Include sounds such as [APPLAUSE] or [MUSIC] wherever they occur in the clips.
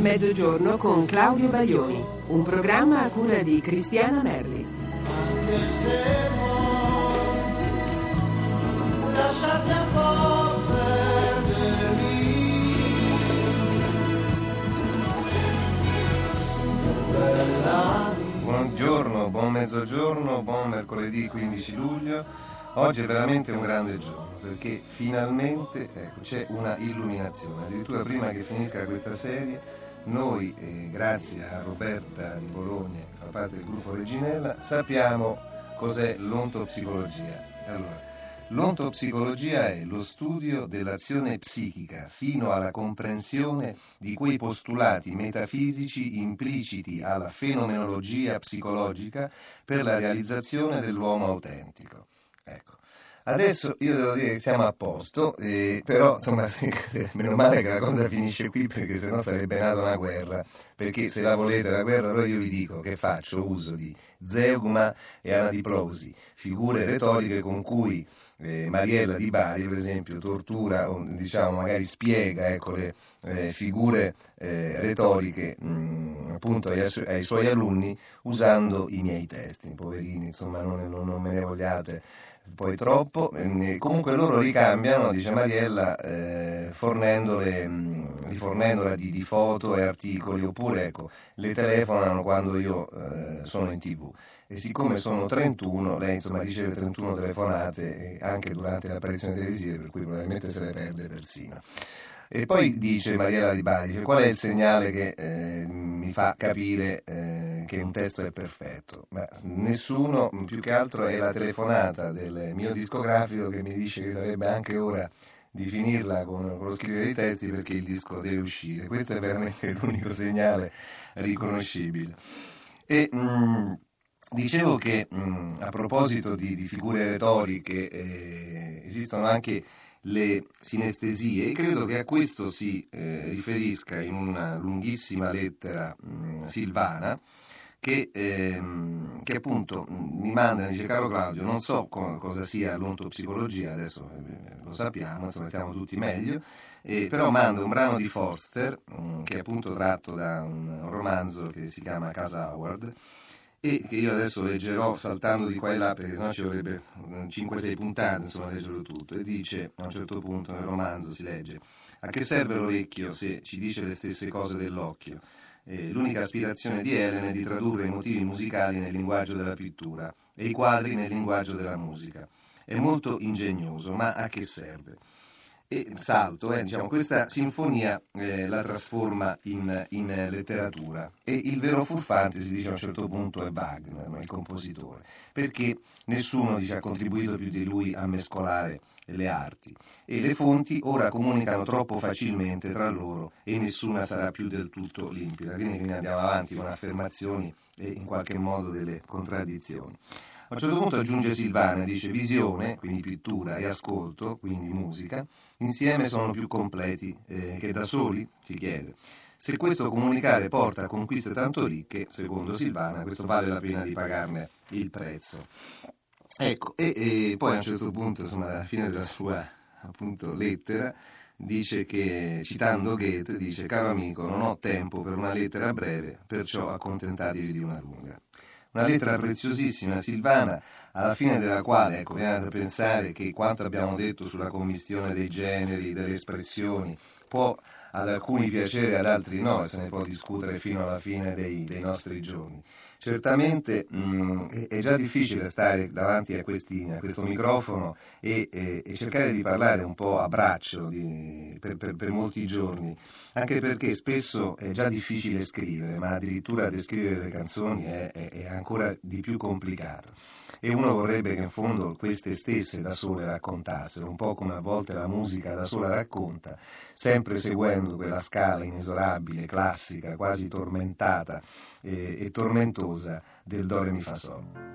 Mezzogiorno con Claudio Baglioni, un programma a cura di Cristiana Merli. Buongiorno, buon mezzogiorno, buon mercoledì 15 luglio. Oggi è veramente un grande giorno perché finalmente ecco, c'è una illuminazione. Addirittura prima che finisca questa serie, noi, eh, grazie a Roberta di Bologna, che fa parte del gruppo Reginella, sappiamo cos'è l'ontopsicologia. Allora, L'ontopsicologia è lo studio dell'azione psichica sino alla comprensione di quei postulati metafisici impliciti alla fenomenologia psicologica per la realizzazione dell'uomo autentico. Ecco. Adesso io devo dire che siamo a posto, eh, però insomma sì, [LAUGHS] meno male che la cosa finisce qui perché sennò sarebbe nata una guerra, perché se la volete la guerra allora io vi dico che faccio uso di zeugma e anadiplosi, figure retoriche con cui eh, Mariella Di Bari, per esempio, tortura diciamo magari spiega ecco, le eh, figure eh, retoriche mh, appunto ai, ai, suoi alunni usando i miei testi, poverini, insomma non, non me ne vogliate poi troppo. Comunque loro ricambiano, dice Mariella, eh, fornendole, mh, rifornendola di, di, foto e articoli, oppure ecco, le telefonano quando io eh, sono in tv. E siccome sono 31, lei insomma riceve 31 telefonate anche durante le apparizioni televisive, per cui probabilmente se le perde persino. E poi dice Mariella Di Bari, qual è il segnale che eh, mi fa capire eh, che un testo è perfetto? Ma nessuno, più che altro è la telefonata del mio discografico che mi dice che sarebbe anche ora di finirla con, con lo scrivere i testi perché il disco deve uscire. Questo è veramente [LAUGHS] l'unico segnale riconoscibile. E, mh, mm, dicevo che mh, mm, a proposito di, di figure retoriche eh, esistono anche le sinestesie e credo che a questo si eh, riferisca in una lunghissima lettera mh, mm, silvana che, ehm, che, appunto mm, mi manda e dice caro Claudio non so co- cosa sia l'ontopsicologia adesso eh, lo sappiamo insomma stiamo tutti meglio eh, però manda un brano di Foster mh, mm, che è appunto tratto da un romanzo che si chiama Casa Howard e che io adesso leggerò saltando di qua e là perché sennò ci vorrebbe 5-6 puntate insomma leggerlo tutto. E dice a un certo punto nel romanzo si legge a che serve l'orecchio se ci dice le stesse cose dell'occhio? Eh, l'unica aspirazione di Elena è di tradurre i motivi musicali nel linguaggio della pittura e i quadri nel linguaggio della musica. È molto ingegnoso ma a che serve? E Salto, eh, diciamo, questa sinfonia eh, la trasforma in, in, letteratura. E il vero furfante si dice a un certo punto è Wagner, il compositore, perché nessuno dice, ha contribuito più di lui a mescolare le arti. E le fonti ora comunicano troppo facilmente tra loro e nessuna sarà più del tutto limpida, quindi andiamo avanti con affermazioni e in qualche modo delle contraddizioni. A un certo punto aggiunge Silvana, dice visione, quindi pittura, e ascolto, quindi musica, insieme sono più completi eh, che da soli, si chiede. Se questo comunicare porta a conquiste tanto ricche, secondo Silvana, questo vale la pena di pagarne il prezzo. Ecco, e, e poi a un certo punto, insomma, alla fine della sua appunto, lettera, dice che, citando Goethe, dice, caro amico, non ho tempo per una lettera breve, perciò accontentatevi di una lunga una lettera preziosissima, Silvana, alla fine della quale, ecco, viene da pensare che quanto abbiamo detto sulla commistione dei generi, delle espressioni, può ad alcuni piacere, ad altri no, se ne può discutere fino alla fine dei, dei nostri giorni. Certamente mh, mm, è già difficile stare davanti a, questi, a questo microfono e, e, e, cercare di parlare un po' a braccio di, per, per, per, molti giorni, anche perché spesso è già difficile scrivere, ma addirittura descrivere le canzoni è, è, è ancora di più complicato. E uno vorrebbe che in fondo queste stesse da sole raccontassero, un po' come a volte la musica da sola racconta, sempre seguendo quella scala inesorabile, classica, quasi tormentata e, e tormentosa del Do Re Mi Fa Sol.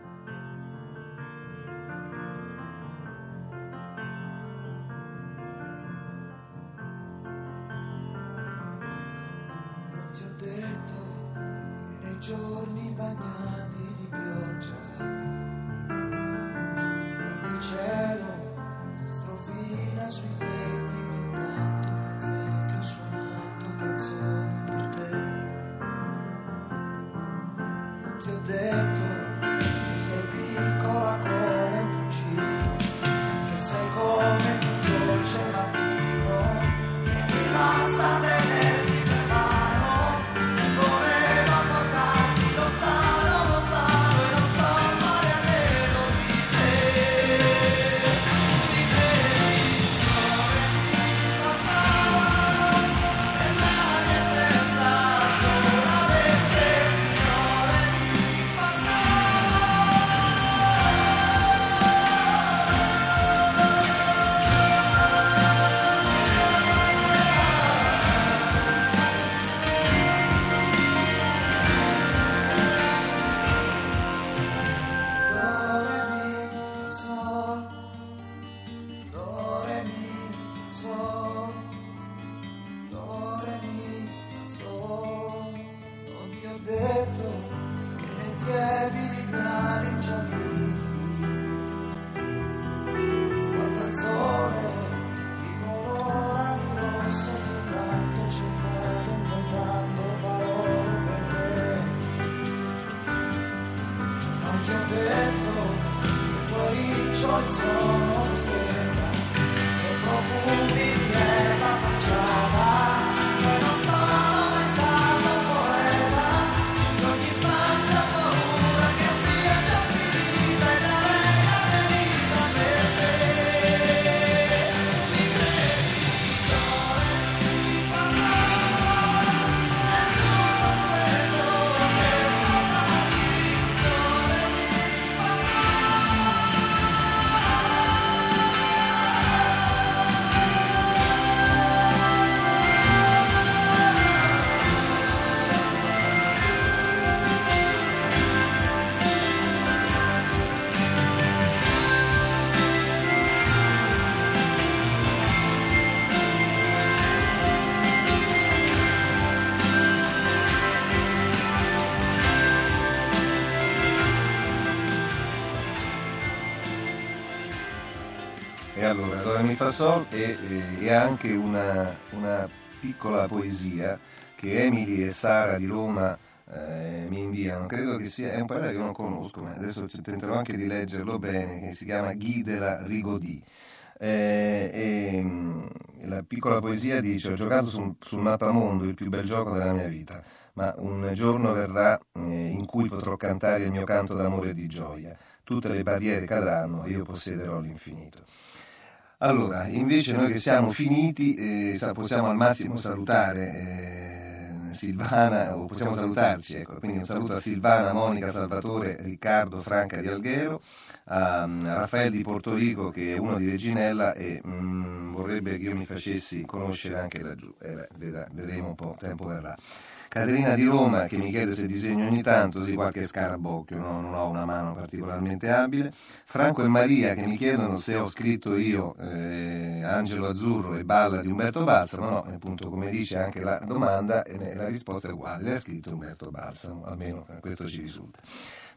giorni bagnati di pioggia ho detto che nei tiepidi cani ci amichi quando il sole ti colora di rosso che tanto ho cercato inventando parole per te. Non ti ho detto che i tuoi riccioli sono sempre allora, allora mi fa sol e, e anche una, una, piccola poesia che Emily e Sara di Roma eh, mi inviano. Credo che sia, è un poeta che non conosco, ma adesso tenterò anche di leggerlo bene, che si chiama Guy de la Rigaudy. Eh, e, mm, la piccola poesia dice: Ho giocato sul, sul mappamondo il più bel gioco della mia vita, ma un giorno verrà eh, in cui potrò cantare il mio canto d'amore e di gioia. Tutte le barriere cadranno e io possederò l'infinito. Allora, invece noi che siamo finiti eh, possiamo al massimo salutare eh, Silvana, o possiamo salutarci, ecco, quindi un saluto a Silvana, Monica, Salvatore, Riccardo, Franca di Alghero, a, mm, a Raffaele di Portorico che è uno di Reginella e mm, vorrebbe che io mi facessi conoscere anche laggiù. Eh, beh, vedremo un po', tempo verrà. Caterina di Roma che mi chiede se disegno ogni tanto, sì qualche scarabocchio, no? non ho una mano particolarmente abile. Franco e Maria che mi chiedono se ho scritto io eh, Angelo Azzurro e Balla di Umberto Balsamo, no, appunto come dice anche la domanda, la risposta è uguale, l'ha scritto Umberto Balsamo, almeno questo ci risulta.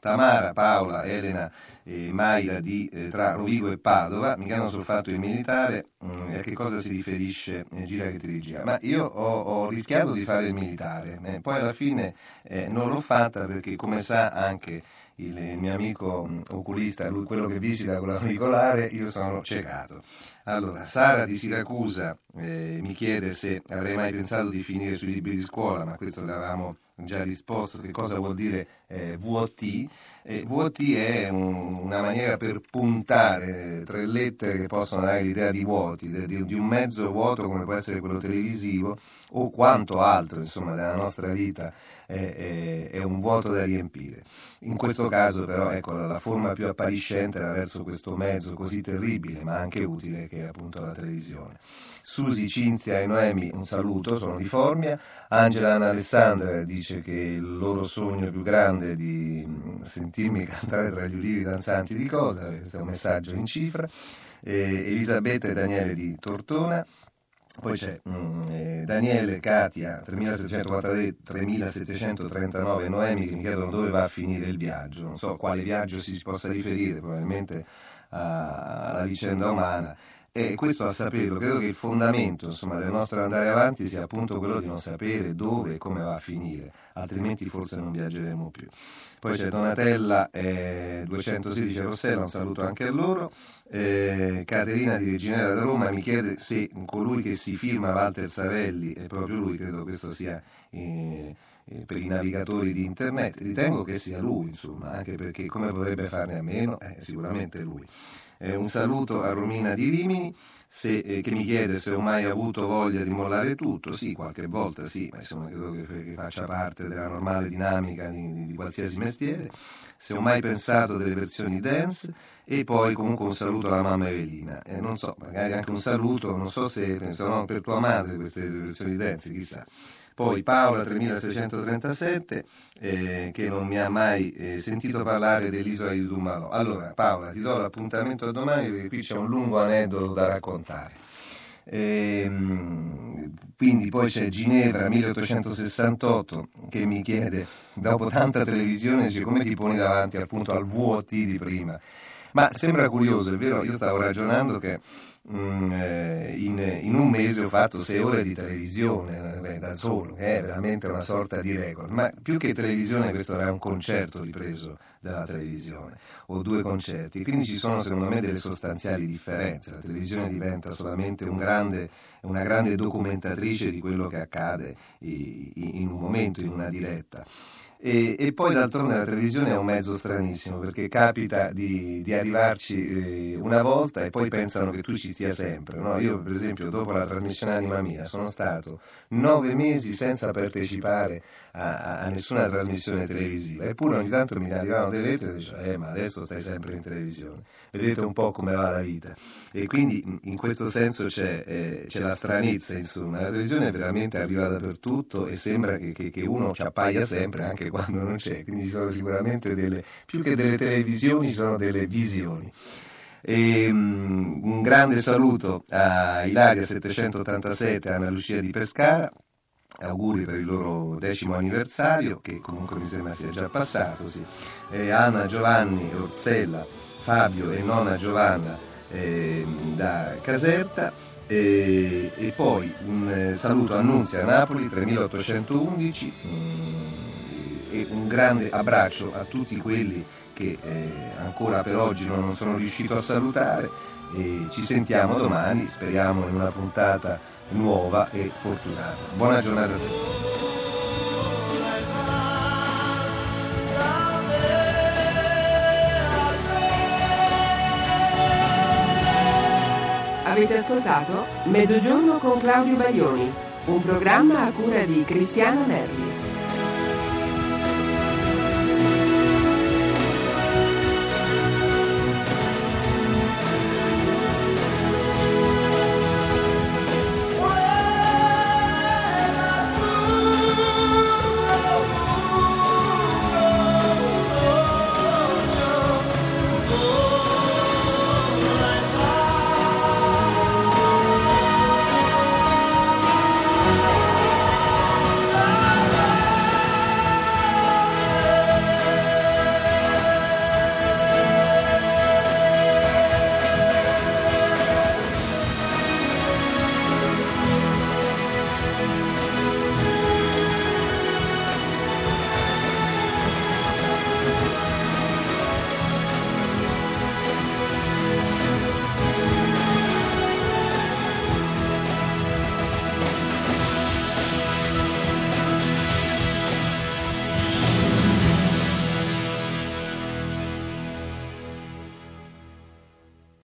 Tamara, Paola, Elena e Mayra di, eh, tra Rovigo e Padova mi chiedono sul fatto del militare mh, mm, a che cosa si riferisce eh, Gira che ti. Ma io ho, ho, rischiato di fare il militare, eh, poi alla fine eh, non l'ho fatta perché come sa anche il, mio amico mh, oculista, lui quello che visita con l'auricolare, io sono ciecato. Allora, Sara di Siracusa eh, mi chiede se avrei mai pensato di finire sui libri di scuola, ma questo l'avevamo già risposto che cosa vuol dire eh, VOT. Eh, VOT è un, una maniera per puntare tre lettere che possono dare l'idea di vuoti, di, di, un mezzo vuoto come può essere quello televisivo o quanto altro insomma, della nostra vita è, è, è, un vuoto da riempire. In questo caso però ecco, la forma più appariscente era verso questo mezzo così terribile ma anche utile che è appunto la televisione. Susi, Cinzia e Noemi un saluto, sono di Formia. Angela Anna Alessandra dice che il loro sogno più grande è di mm, sentirmi [LAUGHS] cantare tra gli ulivi danzanti di cosa, questo è un messaggio in cifra. Eh, Elisabetta e Daniele di Tortona. Poi c'è mm, eh, Daniele, Katia, 3739 Noemi che mi chiedono dove va a finire il viaggio. Non so quale viaggio si possa riferire, probabilmente alla vicenda umana E questo a saperlo, credo che il fondamento insomma, del nostro andare avanti sia appunto quello di non sapere dove e come va a finire, altrimenti forse non viaggeremo più. Poi c'è Donatella eh, 216 Rossella, un saluto anche a loro. Eh, Caterina di Reginera da Roma mi chiede se colui che si firma Walter Savelli è proprio lui, credo questo sia eh, eh, per i navigatori di internet. Ritengo che sia lui, insomma, anche perché come potrebbe farne a meno? Eh, sicuramente lui. Eh, un saluto a Romina di Rimini se, eh, che mi chiede se ho mai avuto voglia di mollare tutto. Sì, qualche volta sì, ma insomma credo che, faccia parte della normale dinamica di, di, di, qualsiasi mestiere. Se ho mai pensato delle versioni dance e poi comunque un saluto alla mamma Evelina. Eh, non so, magari anche un saluto, non so se sono per tua madre queste versioni dance, chissà. Poi Paola 3637 eh, che non mi ha mai eh, sentito parlare dell'isola di Dumalò. Allora Paola ti do l'appuntamento a domani perché qui c'è un lungo aneddoto da raccontare. Ehm, quindi poi c'è Ginevra 1868 che mi chiede, dopo tanta televisione, dice come ti poni davanti appunto al VOT di prima. Ma sembra curioso, è vero, io stavo ragionando che in, in, un mese ho fatto sei ore di televisione eh, da solo, è veramente una sorta di record, ma più che televisione questo era un concerto ripreso dalla televisione, o due concerti, quindi ci sono secondo me delle sostanziali differenze, la televisione diventa solamente un grande, una grande documentatrice di quello che accade in un momento, in una diretta. E, e, poi d'altronde la televisione è un mezzo stranissimo perché capita di, di arrivarci eh, una volta e poi pensano che tu ci stia sempre. No? Io per esempio dopo la trasmissione Anima Mia sono stato nove mesi senza partecipare a, a nessuna trasmissione televisiva eppure ogni tanto mi arrivavano delle lettere e dicevo eh ma adesso stai sempre in televisione. Vedete un po' come va la vita. E quindi in questo senso c'è, eh, c'è la stranezza insomma. La televisione veramente arriva dappertutto e sembra che, che, che uno ci appaia sempre anche quando non c'è, quindi ci sono sicuramente delle, più che delle televisioni, ci sono delle visioni. E, um, un grande saluto a Ilaria 787 e Anna Lucia di Pescara, auguri per il loro decimo anniversario, che comunque mi sembra sia già passato, sì. e Anna, Giovanni, Rozzella, Fabio e nonna Giovanna eh, da Caserta. E, e, poi un eh, saluto a Annunzia a Napoli 3811. Mm, e un grande abbraccio a tutti quelli che eh, ancora per oggi non sono riuscito a salutare e ci sentiamo domani, speriamo in una puntata nuova e fortunata. Buona giornata a tutti. Avete ascoltato Mezzogiorno con Claudio Baglioni, un programma a cura di Cristiano Nervi.